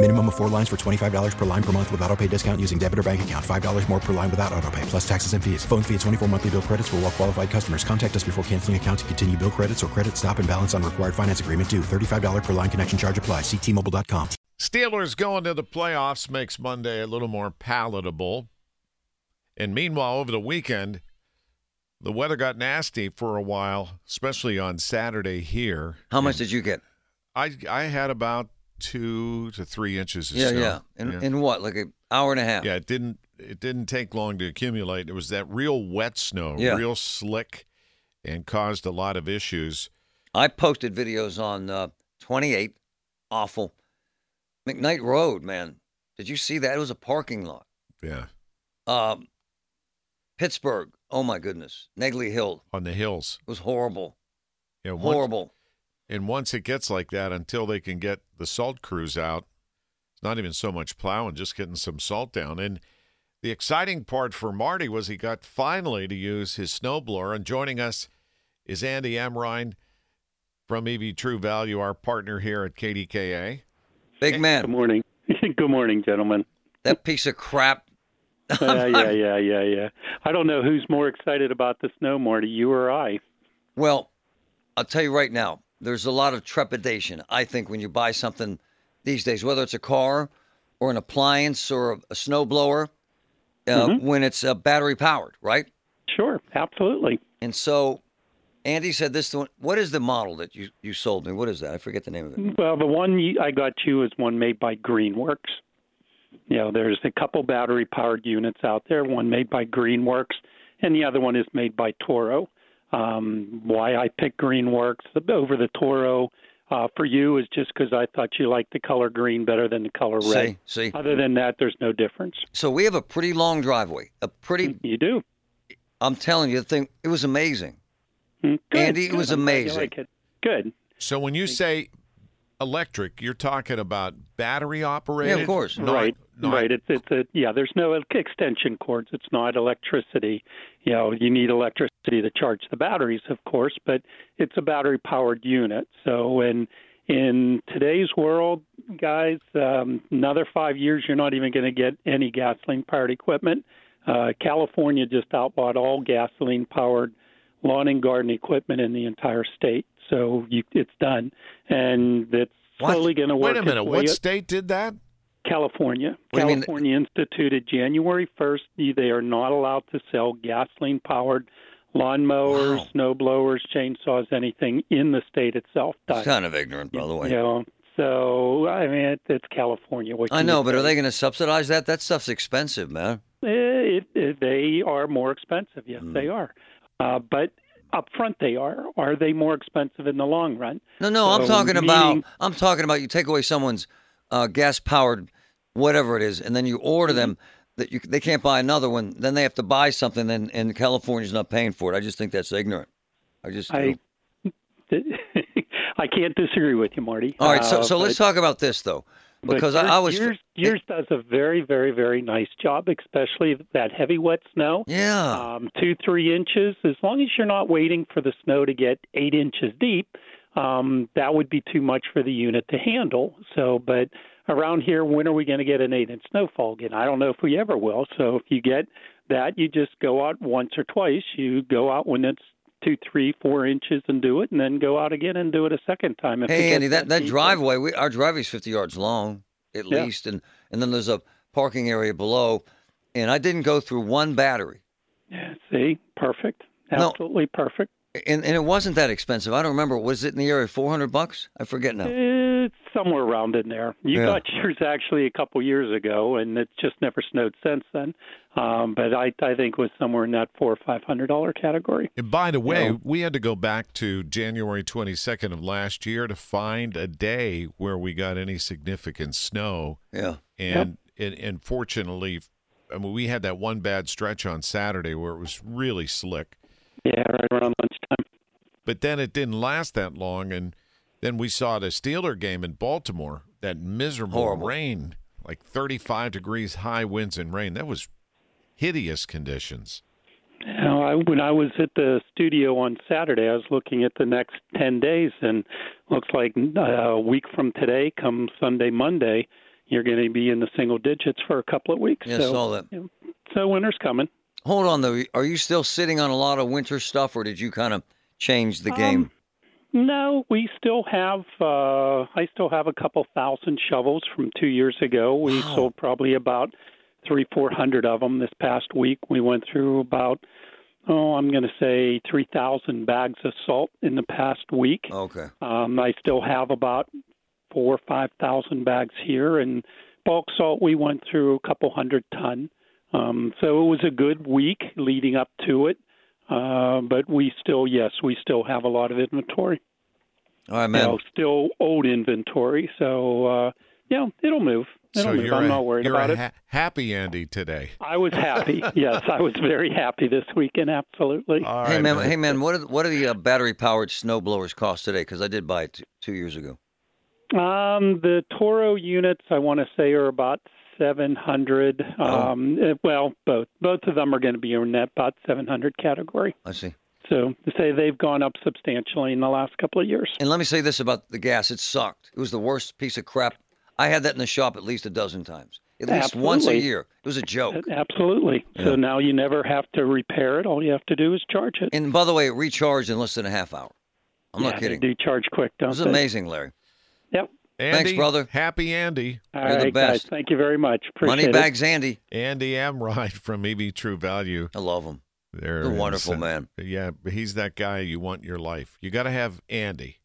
Minimum of four lines for $25 per line per month with auto pay discount using debit or bank account. $5 more per line without auto pay, plus taxes and fees. Phone fee at 24 monthly bill credits for all well qualified customers. Contact us before canceling account to continue bill credits or credit stop and balance on required finance agreement due. $35 per line connection charge apply. Ctmobile.com. Steelers going to the playoffs makes Monday a little more palatable. And meanwhile, over the weekend, the weather got nasty for a while, especially on Saturday here. How much did you get? I I had about two to three inches of Yeah, snow. yeah. In, yeah. in what, like an hour and a half? Yeah, it didn't it didn't take long to accumulate. It was that real wet snow, Yeah. real slick, and caused a lot of issues. I posted videos on uh, 28. Awful. McKnight Road, man. Did you see that? It was a parking lot. Yeah, Um, Pittsburgh. Oh my goodness. Negley Hill. on the hills. It was horrible. Yeah, Horrible. And once it gets like that, until they can get the salt crews out, it's not even so much plowing, just getting some salt down. And the exciting part for Marty was he got finally to use his snowblower. And joining us is Andy Amrhein from EV True Value, our partner here at KDKA. Big man. Good morning. Good morning, gentlemen. That piece of crap. Yeah, yeah, yeah, yeah, yeah. I don't know who's more excited about the snow, Marty, you or I. Well, I'll tell you right now, there's a lot of trepidation, I think, when you buy something these days, whether it's a car or an appliance or a, a snowblower, uh, when it's uh, battery powered, right? Sure, absolutely. And so Andy said this one. What is the model that you, you sold me? What is that? I forget the name of it. Well, the one I got you is one made by Greenworks. You know, there's a couple battery powered units out there, one made by Greenworks, and the other one is made by Toro. Um, why I picked Greenworks over the Toro uh, for you is just because I thought you liked the color green better than the color red. See, see. Other than that, there's no difference. So we have a pretty long driveway. A pretty. You do. I'm telling you, the thing. It was amazing. Mm, Good, Andy, it good. was I'm glad you amazing. like it. Good. So when you say electric, you're talking about battery operated? Yeah, of course. Not- right. not- right. It's it's a yeah. There's no extension cords. It's not electricity. You know, you need electricity to charge the batteries, of course, but it's a battery powered unit. So in in today's world, guys, um, another five years, you're not even going to get any gasoline powered equipment. Uh, California just outlawed all gasoline powered lawn and garden equipment in the entire state. So you, it's done, and it's slowly going to work. Wait a minute. What state did that? California. What do you mean- California instituted January 1st. They are not allowed to sell gasoline powered lawnmowers, Wow. snow blowers, chainsaws, anything in the state itself. It's kind of ignorant, by the way. You know, so I mean, it, it's California. What I know, but are they going to subsidize that? That stuff's expensive, man. Eh, It, it, they are more expensive. Yes, Hmm. they are. Uh, but up front, they are. Are they more expensive in the long run? No, no, I'm So, talking about. I'm talking about. You take away someone's uh, gas-powered, whatever it is, and then you order them. Mm-hmm. That you, they can't buy another one. Then they have to buy something, and, and California's not paying for it. I just think that's ignorant. I just. I. I can't disagree with you, Marty. All right, so Uh, so let's talk about this though, But because I, yours, I was. yours, yours does a very, very, very nice job, especially that heavy wet snow. Yeah. Um, two, three inches. As long as you're not waiting for the snow to get eight inches deep, um, that would be too much for the unit to handle. So, but around here, when are we going to get an eight-inch snowfall again? I don't know if we ever will. So, if you get that, you just go out once or twice. You go out when it's two, three, four inches and do it, and then go out again and do it a second time. If Hey Andy, that, that deep. driveway, we, our driveway's 50 yards long at Yeah. least, and and then there's a parking area below, and I didn't go through one battery. Yeah, see, perfect. No. Absolutely perfect. And, and it wasn't that expensive. I don't remember. Was it in the area of 400 bucks? I forget now. It's somewhere around in there. You Yeah. got yours actually a couple years ago, and it's just never snowed since then. Um, but I, I think it was somewhere in that four or five hundred dollar category. And by the way, Yeah. we had to go back to January 22nd of last year to find a day where we got any significant snow. Yeah. And and, and fortunately, I mean, we had that one bad stretch on Saturday where it was really slick. Yeah, right around lunchtime. But then it didn't last that long, and then we saw the Steeler game in Baltimore. That miserable Horrible. rain, like 35 degrees high winds and rain. That was hideous conditions. You know, I, when I was at the studio on Saturday, I was looking at the next 10 days, and looks like uh, a week from today, come Sunday, Monday, you're going to be in the single digits for a couple of weeks. Yeah, I so, saw that. you know, so winter's coming. Hold on, though. Are you still sitting on a lot of winter stuff, or did you kind of change the game? Um, no, we still have. Uh, I still have a couple thousand shovels from two years ago. We Wow. sold probably about three, four hundred of them this past week. We went through about, oh, I'm going to say three thousand bags of salt in the past week. okay. Um, I still have about four or five thousand bags here, and bulk salt we went through a couple hundred ton. Um, so it was a good week leading up to it, uh, but we still, yes, we still have a lot of inventory. All right, You man. know, still old inventory. So uh, yeah, it'll move. It'll so move. you're I'm a, not worried you're about a it. happy Andy today. I was happy. yes, I was very happy this weekend. Absolutely. All hey right, man, hey man, what are what are the uh, battery powered snow blowers cost today? Because I did buy it t- two years ago. Um, the Toro units, I want to say, are about 700. Oh. Um, eh, well, both both of them are going to be in that about 700 category. I see. So to say they've gone up substantially in the last couple of years. And let me say this about the gas: it sucked. It was the worst piece of crap. I had that in the shop at least a dozen times, at least once a year. It was a joke. Absolutely. Yeah. So now you never have to repair it. All you have to do is charge it. And by the way, it recharged in less than a half hour. I'm yeah, not kidding. They do charge quick, It don't they? amazing, Larry. Yep. Andy, Thanks, brother. Happy Andy. All You're the right, guys. best. Thank you very much. Appreciate Money bags, Andy. Andy Amrhein from EV True Value. I love him. There He's a wonderful uh, man. Yeah, he's that guy you want in your life. You got to have Andy.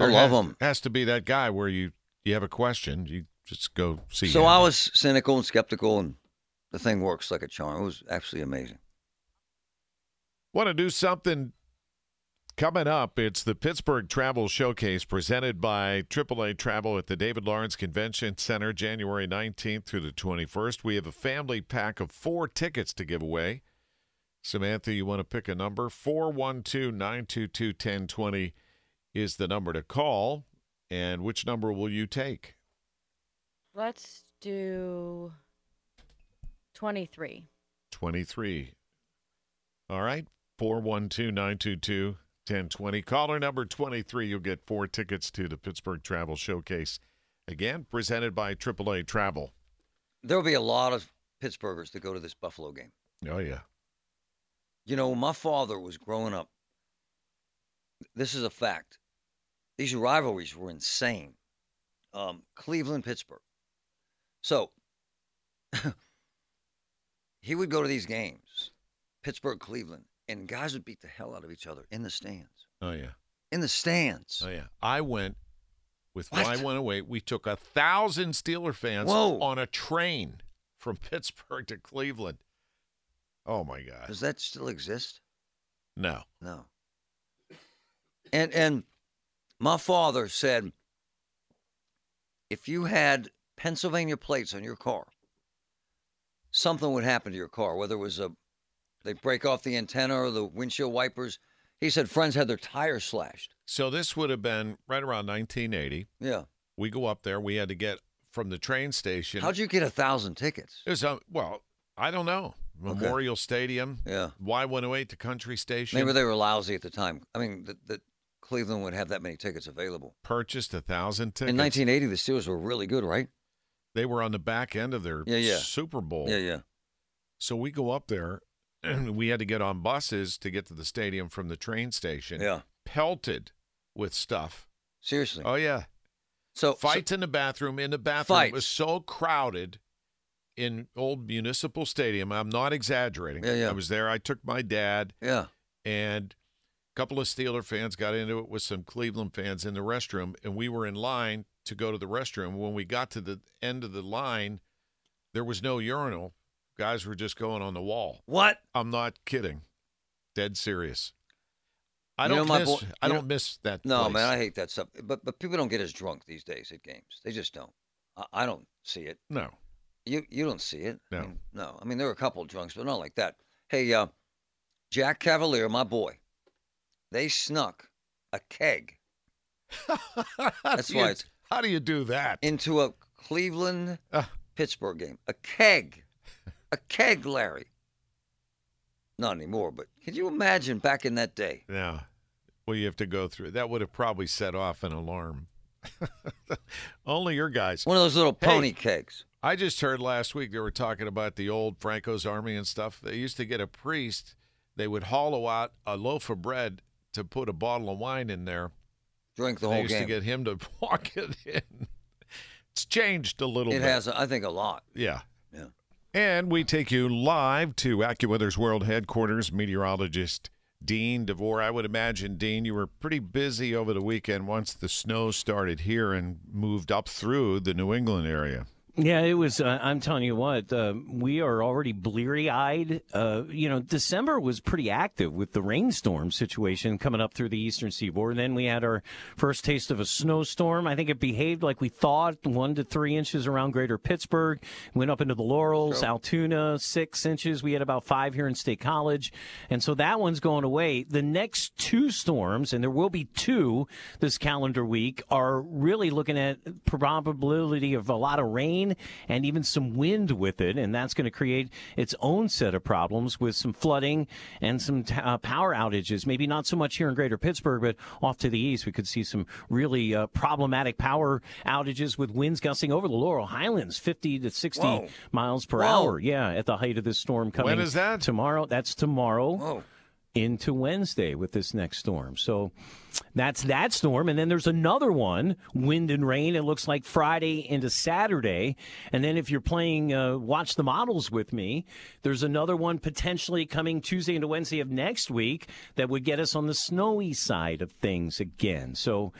I love has, him. Has to be that guy where you you have a question, you just go see. So Andy. I was cynical and skeptical, and the thing works like a charm. It was absolutely amazing. Want to do something coming up? It's the Pittsburgh Travel Showcase presented by AAA Travel at the David Lawrence Convention Center, January 19th through the 21st. We have a family pack of four tickets to give away. Samantha, you want to pick a number? 412 922 1020 is the number to call. And which number will you take? Let's do 23. 23. All right. 412 922 1020. Caller number 23. You'll get four tickets to the Pittsburgh Travel Showcase. Again, presented by AAA Travel. There will be a lot of Pittsburghers that go to this Buffalo game. Oh, yeah. You know, my father was growing up, this is a fact. These rivalries were insane. Um, Cleveland, Pittsburgh. So he would go to these games, Pittsburgh, Cleveland, and guys would beat the hell out of each other in the stands. Oh, yeah. In the stands. Oh, yeah. I went with What? Y108. We took a thousand Steeler fans Whoa. on a train from Pittsburgh to Cleveland. Oh, my God. Does that still exist? No. No. And and my father said if you had Pennsylvania plates on your car, something would happen to your car, whether it was a they break off the antenna or the windshield wipers. He said friends had their tires slashed. So this would have been right around 1980. Yeah. We go up there. We had to get from the train station. How'd you get a thousand tickets? It was, uh, well, I don't know. Okay. Memorial Stadium, Yeah. Y108, the country station. Maybe they were lousy at the time. I mean, that that Cleveland would have that many tickets available. purchased a thousand tickets. In 1980, the Steelers were really good, right? They were on the back end of their Yeah, yeah. Super Bowl. Yeah, yeah. So we go up there, we had to get on buses to get to the stadium from the train station. Yeah. Pelted with stuff. Seriously. Oh yeah. so Fights in the bathroom. In the bathroom, it was so crowded. in old Municipal Stadium. I'm not exaggerating. Yeah, yeah. I was there. I took my dad, Yeah. and a couple of Steeler fans got into it with some Cleveland fans in the restroom, and we were in line to go to the restroom. When we got to the end of the line, there was no urinal. Guys were just going on the wall. What? I'm not kidding. Dead serious. I You don't miss. boy- I don't know- miss that. No, place. man, I hate that stuff. But but people don't get as drunk these days at games. They just don't. I, I don't see it. no. You you don't see it. I No. mean, no. I mean, there were a couple of drunks, but not like that. Hey, uh, Jack Cavalier, my boy, they snuck a keg That's why it's- How do you do that? into a Cleveland Ah. Pittsburgh game. A keg, a keg, Larry. Not anymore, but can you imagine back in that day? Yeah. Well, you have to go through. That would have probably set off an alarm. Only your guys. One of those little Hey. pony kegs. I just heard last week they were talking about the old Franco's army and stuff. They used to get a priest. They would hollow out a loaf of bread to put a bottle of wine in there. Drink the whole thing. they used game. to get him to walk it in. It's changed a little bit. it bit. has, I think, a lot. Yeah. And we take you live to AccuWeather's World Headquarters, meteorologist Dean DeVore. I would imagine, Dean, you were pretty busy over the weekend once the snow started here and moved up through the New England area. Yeah, it was. Uh, I'm telling you what, uh, we are already bleary eyed. Uh, you know, December was pretty active with the rainstorm situation coming up through the eastern seaboard. And then we had our first taste of a snowstorm. I think it behaved like we thought one to three inches around greater Pittsburgh, went up into the Laurels, Altoona, six inches. We had about five here in State College. And so that one's going away. The next two storms, and there will be two this calendar week, are really looking at probability of a lot of rain and even some wind with it, and that's going to create its own set of problems with some flooding and some t- uh, power outages. Maybe not so much here in Greater Pittsburgh, but off to the east, we could see some really uh, problematic power outages with winds gusting over the Laurel Highlands, 50 to 60 Whoa. miles per Whoa. hour. Yeah, at the height of this storm coming. is that? Tomorrow. That's tomorrow Whoa. Into Wednesday with this next storm. So that's that storm. And then there's another one, wind and rain. It looks like Friday into Saturday. And then if you're playing uh, Watch the Models with me, there's another one potentially coming Tuesday into Wednesday of next week that would get us on the snowy side of things again. So.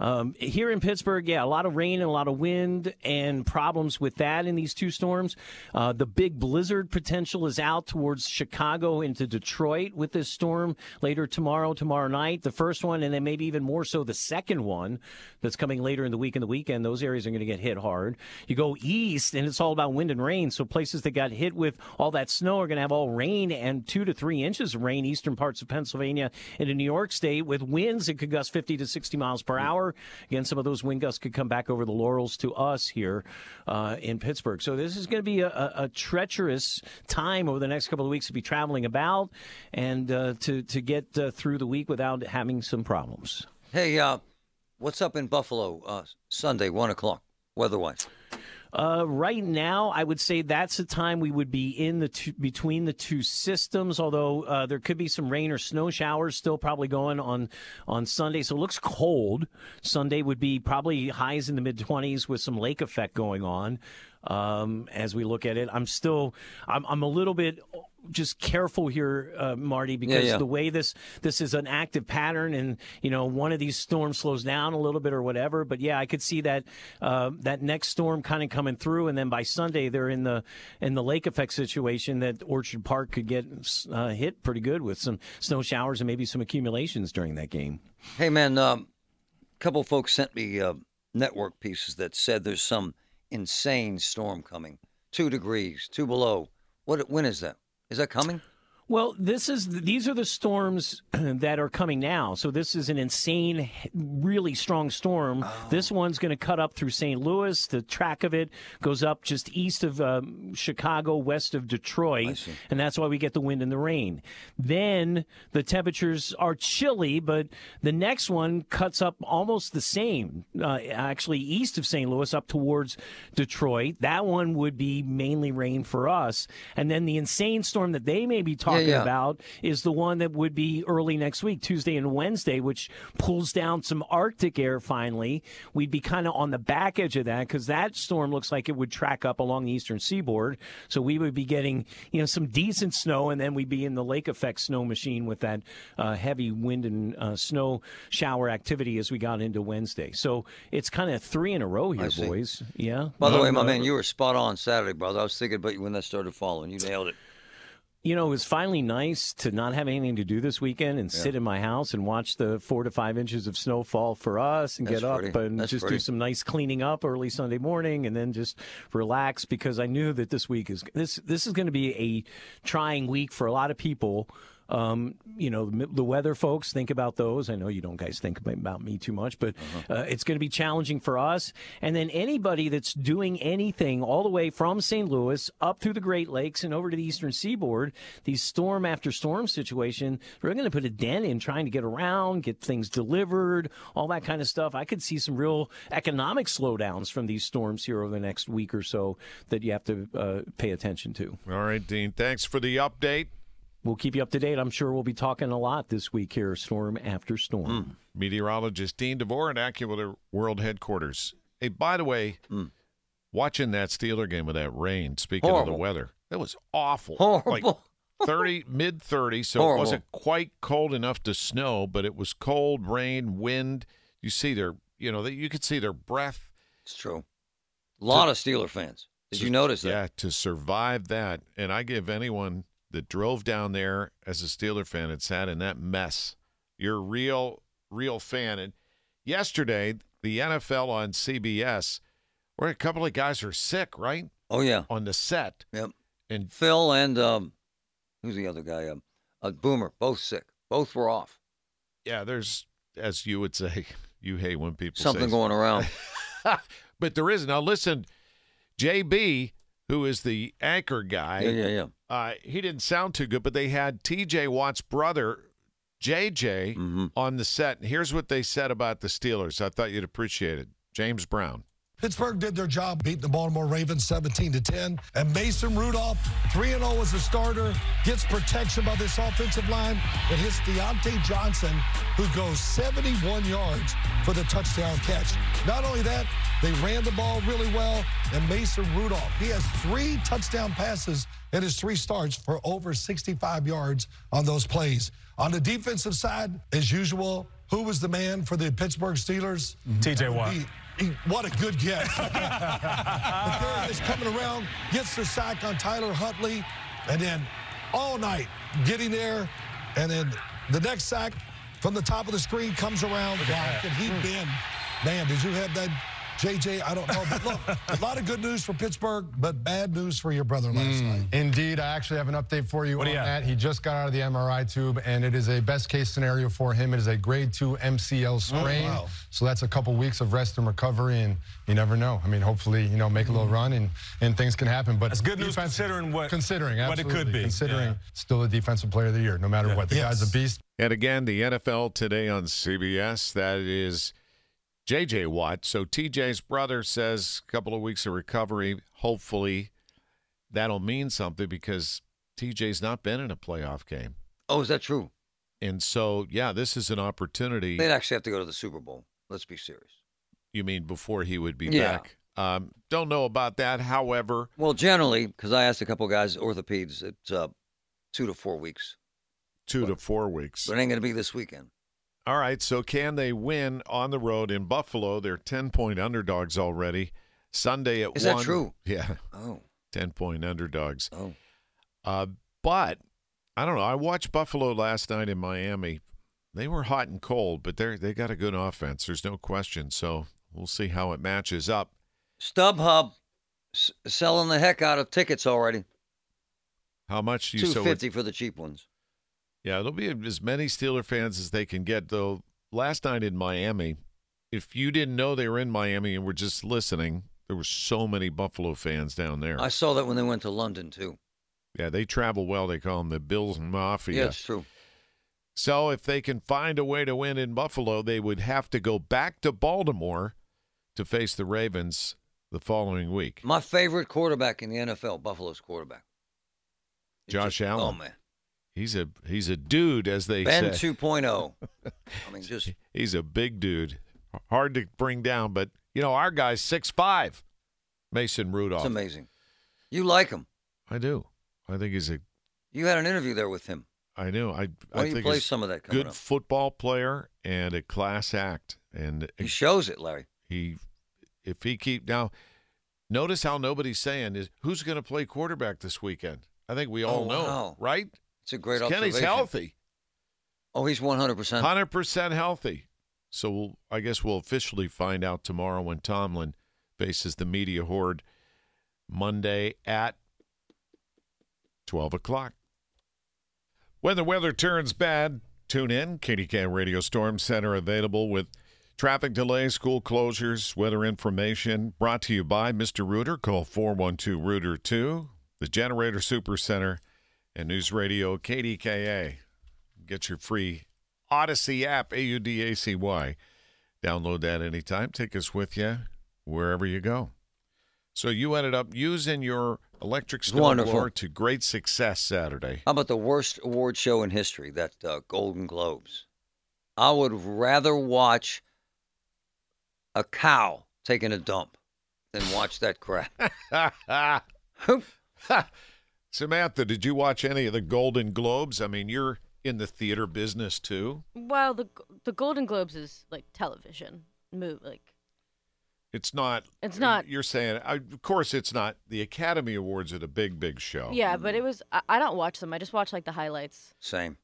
Um, here in Pittsburgh, yeah, a lot of rain and a lot of wind and problems with that in these two storms. Uh, the big blizzard potential is out towards Chicago into Detroit with this storm later tomorrow, tomorrow night. The first one, and then maybe even more so the second one that's coming later in the week and the weekend. Those areas are going to get hit hard. You go east, and it's all about wind and rain. So places that got hit with all that snow are going to have all rain and two to three inches of rain, eastern parts of Pennsylvania into New York State with winds that could gust 50 to 60 miles per hour. Again, some of those wind gusts could come back over the Laurels to us here uh, in Pittsburgh. So this is going to be a, a, treacherous time over the next couple of weeks to be traveling about and uh, to to get uh, through the week without having some problems. Hey, uh, what's up in Buffalo uh, Sunday, 1 o'clock, weather-wise? Uh, right now, I would say that's the time we would be in the two, between the two systems. Although uh, there could be some rain or snow showers still probably going on on Sunday, so it looks cold. Sunday would be probably highs in the mid twenties with some lake effect going on. Um, as we look at it, I'm still I'm, I'm a little bit just careful here, uh, Marty, because yeah. the way this this is an active pattern, and you know one of these storms slows down a little bit or whatever. But yeah, I could see that uh, that next storm kind of coming through, and then by Sunday they're in the in the lake effect situation that Orchard Park could get uh, hit pretty good with some snow showers and maybe some accumulations during that game. Hey, man, a um, couple folks sent me uh, network pieces that said there's some insane storm coming. Two degrees, two below. What? When is that? Is that coming? Well, this is these are the storms that are coming now. So this is an insane, really strong storm. This one's going to cut up through St. Louis. The track of it goes up just east of um, Chicago, west of Detroit, and that's why we get the wind and the rain. Then the temperatures are chilly, but the next one cuts up almost the same. Uh, actually, east of St. Louis, up towards Detroit. That one would be mainly rain for us, and then the insane storm that they may be talking talking yeah. about is the one that would be early next week, Tuesday and Wednesday, which pulls down some Arctic air finally. We'd be kind of on the back edge of that because that storm looks like it would track up along the eastern seaboard. So we would be getting, you know, some decent snow, and then we'd be in the lake effect snow machine with that uh, heavy wind and uh, snow shower activity as we got into Wednesday. So it's kind of three in a row here, boys. Yeah. By the way, my man, you were spot on Saturday, brother. I was thinking about you when that started falling. You nailed it. You know, it was finally nice to not have anything to do this weekend and sit in my house and watch the four to five inches of snow fall for us and That's get up pretty. and That's just do some nice cleaning up early Sunday morning and then just relax because I knew that this week is this this is going to be a trying week for a lot of people. Um, you know, the, the weather folks think about those. I know you don't guys think about- me too much, but Uh-huh. uh, it's going to be challenging for us. And then anybody that's doing anything all the way from St. Louis up through the Great Lakes and over to the eastern seaboard, these storm after storm situation, we're going to put a dent in trying to get around, get things delivered, all that kind of stuff. I could see some real economic slowdowns from these storms here over the next week or so that you have to uh, pay attention to. All right, Dean. Thanks for the update. We'll keep you up to date. I'm sure we'll be talking a lot this week here, storm after storm. Hmm. Meteorologist Dean DeVore at AccuWeather World Headquarters. Hey, by the way, hmm. watching that Steeler game with that rain, speaking of the weather, that was awful. Horrible. Like 30, mid 30, so Horrible. it wasn't quite cold enough to snow, but it was cold, rain, wind. You see their, you know, you could see their breath. It's true. A lot of Steeler fans. Did you notice that? Yeah, to survive that. And I give anyone that drove down there as a Steeler fan and sat in that mess, you're a real, real fan. And yesterday, the NFL on CBS, where a couple of guys are sick, right? Oh yeah. On the set. Yep. And Phil and um, who's the other guy? Um, uh, Boomer, both sick. Both were off. yeah, there's, as you would say, you hate when people Something going around. but there is. Now, listen, JB, who is the anchor guy, Yeah, yeah, yeah. Uh, he didn't sound too good, but they had TJ Watt's brother, JJ, Mm-hmm. on the set. And here's what they said about the Steelers. I thought you'd appreciate it. James Brown. Pittsburgh did their job beating the Baltimore Ravens 17 to 10. And Mason Rudolph, 3 0 as a starter, gets protection by this offensive line. It hits Diontae Johnson, who goes 71 yards for the touchdown catch. Not only that, they ran the ball really well. And Mason Rudolph, he has three touchdown passes in his three starts for over 65 yards on those plays. On the defensive side, as usual, who was the man for the Pittsburgh Steelers? Mm-hmm. TJ Watt. He- he- what a good guess. McCary is coming around, gets the sack on Tyler Huntley, and then all night getting there, and then the next sack from the top of the screen comes around, blocked, and he hmm. been. Man, did you have that, JJ? I don't know. But look, a lot of good news for Pittsburgh, but bad news for your brother last hmm. night. Indeed, I actually have an update for you What do on you have? that. He just got out of the MRI tube, and it is a best case scenario for him. It is a grade two MCL oh, sprain. wow. So that's a couple weeks of rest and recovery, and you never know. I mean, hopefully, you know, make a little hmm. run, and and things can happen. But That's good news considering what- considering what it could be. considering Yeah. still a defensive player of the year, no matter what. The guy's a beast. And again, the NFL today on CBS. That is JJ Watt. So TJ's brother says a couple of weeks of recovery. Hopefully, that'll mean something because TJ's not been in a playoff game. Oh, is that true? And so, yeah, this is an opportunity. They'd actually have to go to the Super Bowl. Let's be serious. You mean before he would be Yeah. back? Um, don't know about that. However, Well, generally, because I asked a couple guys, orthopeds, it's uh, two to four weeks. two to four weeks. But it ain't going to be this weekend. All right. So can they win on the road in Buffalo? They're 10 point underdogs already. Sunday at Is that true? Yeah. Oh. 10 point underdogs. Oh. Uh, but I don't know. I watched Buffalo last night in Miami. They were hot and cold, but they they got a good offense. There's no question. So we'll see how it matches up. StubHub s- selling the heck out of tickets already. How much do you Two so fifty for the cheap ones. Yeah, there'll be as many Steeler fans as they can get. Though last night in Miami, if you didn't know they were in Miami and were just listening, there were so many Buffalo fans down there. I saw that when they went to London too. yeah, they travel well. They call them the Bills Mafia. Yeah, it's true. So if they can find a way to win in Buffalo, they would have to go back to Baltimore to face the Ravens the following week. My favorite quarterback in the NFL, Buffalo's quarterback. Josh Allen. Oh man, He's a he's a dude, as they Ben say. 2.0. I mean, just He's a big dude, hard to bring down. But you know, our guy's six five. Mason Rudolph. it's amazing. You like him. I do. I think he's a. You had an interview there with him. I know. I. Why I don't you think play he's some of that good up? football player and a class act, and He shows it, Larry. he, if he keep now, notice how nobody's saying is who's going to play quarterback this weekend. I think we all Oh, know, wow. right? It's a great Kenny's healthy, Oh, he's 100%. hundred percent healthy. So we'll, I guess we'll officially find out tomorrow when Tomlin faces the media horde Monday at twelve o'clock. When the weather turns bad, tune in. KDK Radio Storm Center available with traffic delays, school closures, weather information. Brought to you by Mr. Rooter. Call 412 Rooter 2, the Generator Super Center, and News Radio KDKA. Get your free Audacy app, A U D A C Y. Download that anytime. Take us with you wherever you go. So you ended up using your electric snowblower to great success Saturday. How about the worst award show in history, that uh, Golden Globes? I would rather watch a cow taking a dump than watch that crap. Samantha, did you watch any of the Golden Globes? I mean, you're in the theater business too. Well, the the Golden Globes is like television move like It's not. It's not- You're saying, I- of course, it's not. The Academy Awards are the big, big show. yeah, but it was I, I don't watch them. I just watch like the highlights. Same.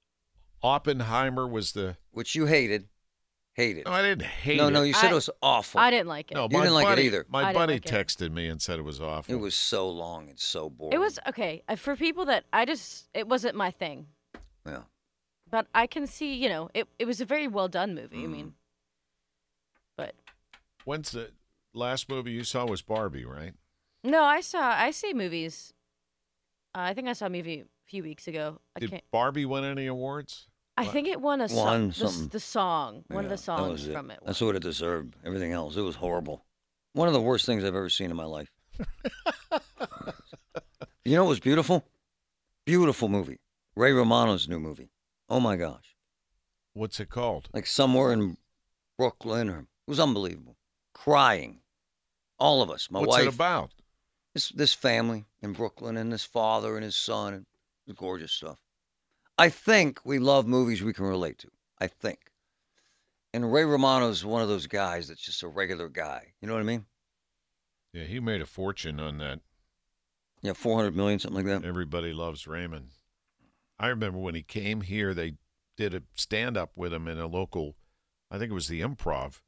Oppenheimer was the. Which you hated. Hated. No, I didn't hate no, it. no, no, you said I- it was awful. I didn't like it. No, You my didn't like it buddy, either. My didn't buddy like it. texted me and said it was awful. It was so long and so boring. It was okay I- for people that I just it wasn't my thing. Yeah. But I can see, you know, it it was a very well done movie. Mm. I mean, but When's the last movie you saw was Barbie, right? no, I saw I see movies. Uh, I think I saw a movie a few weeks ago. I Did can't. Barbie win any awards? I think it won a Won song. The, s- something. the song, one of Yeah, the that was songs it. from it. That's what it deserved. Everything else, it was horrible. One of the worst things I've ever seen in my life. you know what was beautiful? Beautiful movie. Ray Romano's new movie. Oh my gosh. What's it called? Like somewhere in Brooklyn or it was unbelievable. Crying. All of us. My What's wife. it about? This this family in Brooklyn and this father and his son and it was gorgeous stuff. I think we love movies we can relate to. I think. And Ray Romano's one of those guys that's just a regular guy. You know what I mean? Yeah, he made a fortune on that. Yeah, 400 million, something like that. Everybody loves Raymond. I remember when he came here, they did a stand up with him in a local, I think it was the improv.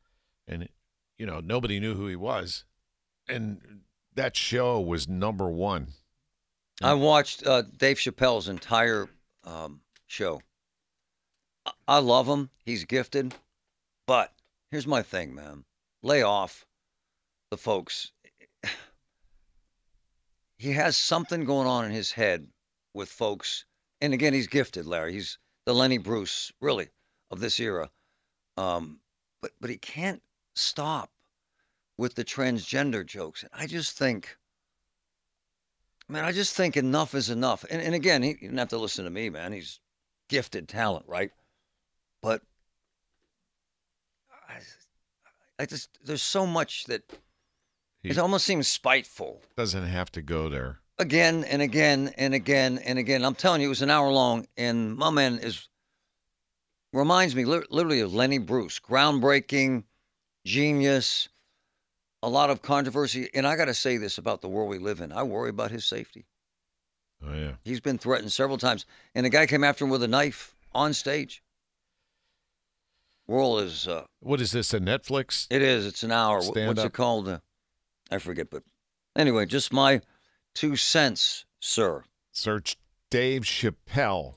And, you know, nobody knew who he was. And that show was number one. I watched uh, Dave Chappelle's entire um, show. I-, love him. He's gifted. But here's my thing, man. Lay off the folks. He has something going on in his head with folks. And again, he's gifted, Larry. He's the Lenny Bruce, really, of this era. Um, but but he can't stop with the transgender jokes. And I just think Man, I just think enough is enough. And, and again, he, he didn't have to listen to me, man. He's gifted talent, right? But I, I just, there's so much that He it almost seems spiteful. doesn't have to go there. Again and again and again and again. I'm telling you, it was an hour long, and my man is reminds me li- literally of Lenny Bruce, groundbreaking, genius, a lot of controversy. And I got to say this about the world we live in: I worry about his safety. Oh, yeah. He's been threatened several times, and a guy came after him with a knife on stage. World is uh, What is this, a Netflix? it is. It's an hour. Stand What's up. it called? Uh, I forget, but anyway, just my two cents, sir. Search Dave Chappelle.